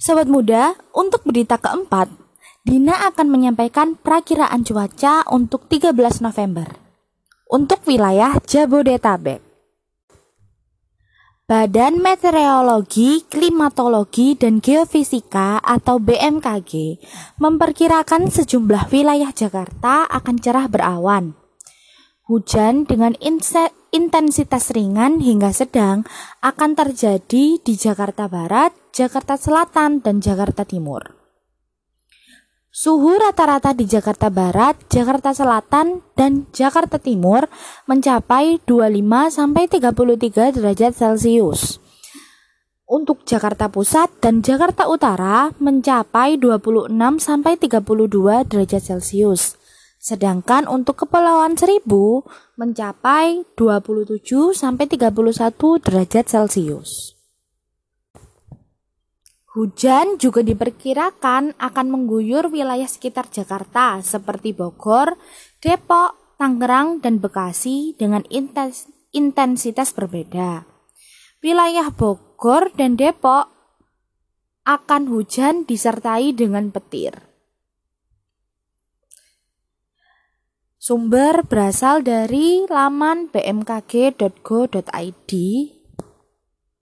Sobat muda, untuk berita keempat, Dina akan menyampaikan perakiraan cuaca untuk 13 November untuk wilayah Jabodetabek. Badan Meteorologi, Klimatologi, dan Geofisika atau BMKG memperkirakan sejumlah wilayah Jakarta akan cerah berawan. Hujan dengan intensitas ringan hingga sedang akan terjadi di Jakarta Barat, Jakarta Selatan, dan Jakarta Timur. Suhu rata-rata di Jakarta Barat, Jakarta Selatan, dan Jakarta Timur mencapai 25 sampai 33 derajat Celcius. Untuk Jakarta Pusat dan Jakarta Utara mencapai 26 sampai 32 derajat Celcius. Sedangkan untuk Kepulauan Seribu mencapai 27 sampai 31 derajat Celcius. Hujan juga diperkirakan akan mengguyur wilayah sekitar Jakarta seperti Bogor, Depok, Tangerang, dan Bekasi dengan intensitas berbeda. Wilayah Bogor dan Depok akan hujan disertai dengan petir. Sumber berasal dari laman bmkg.go.id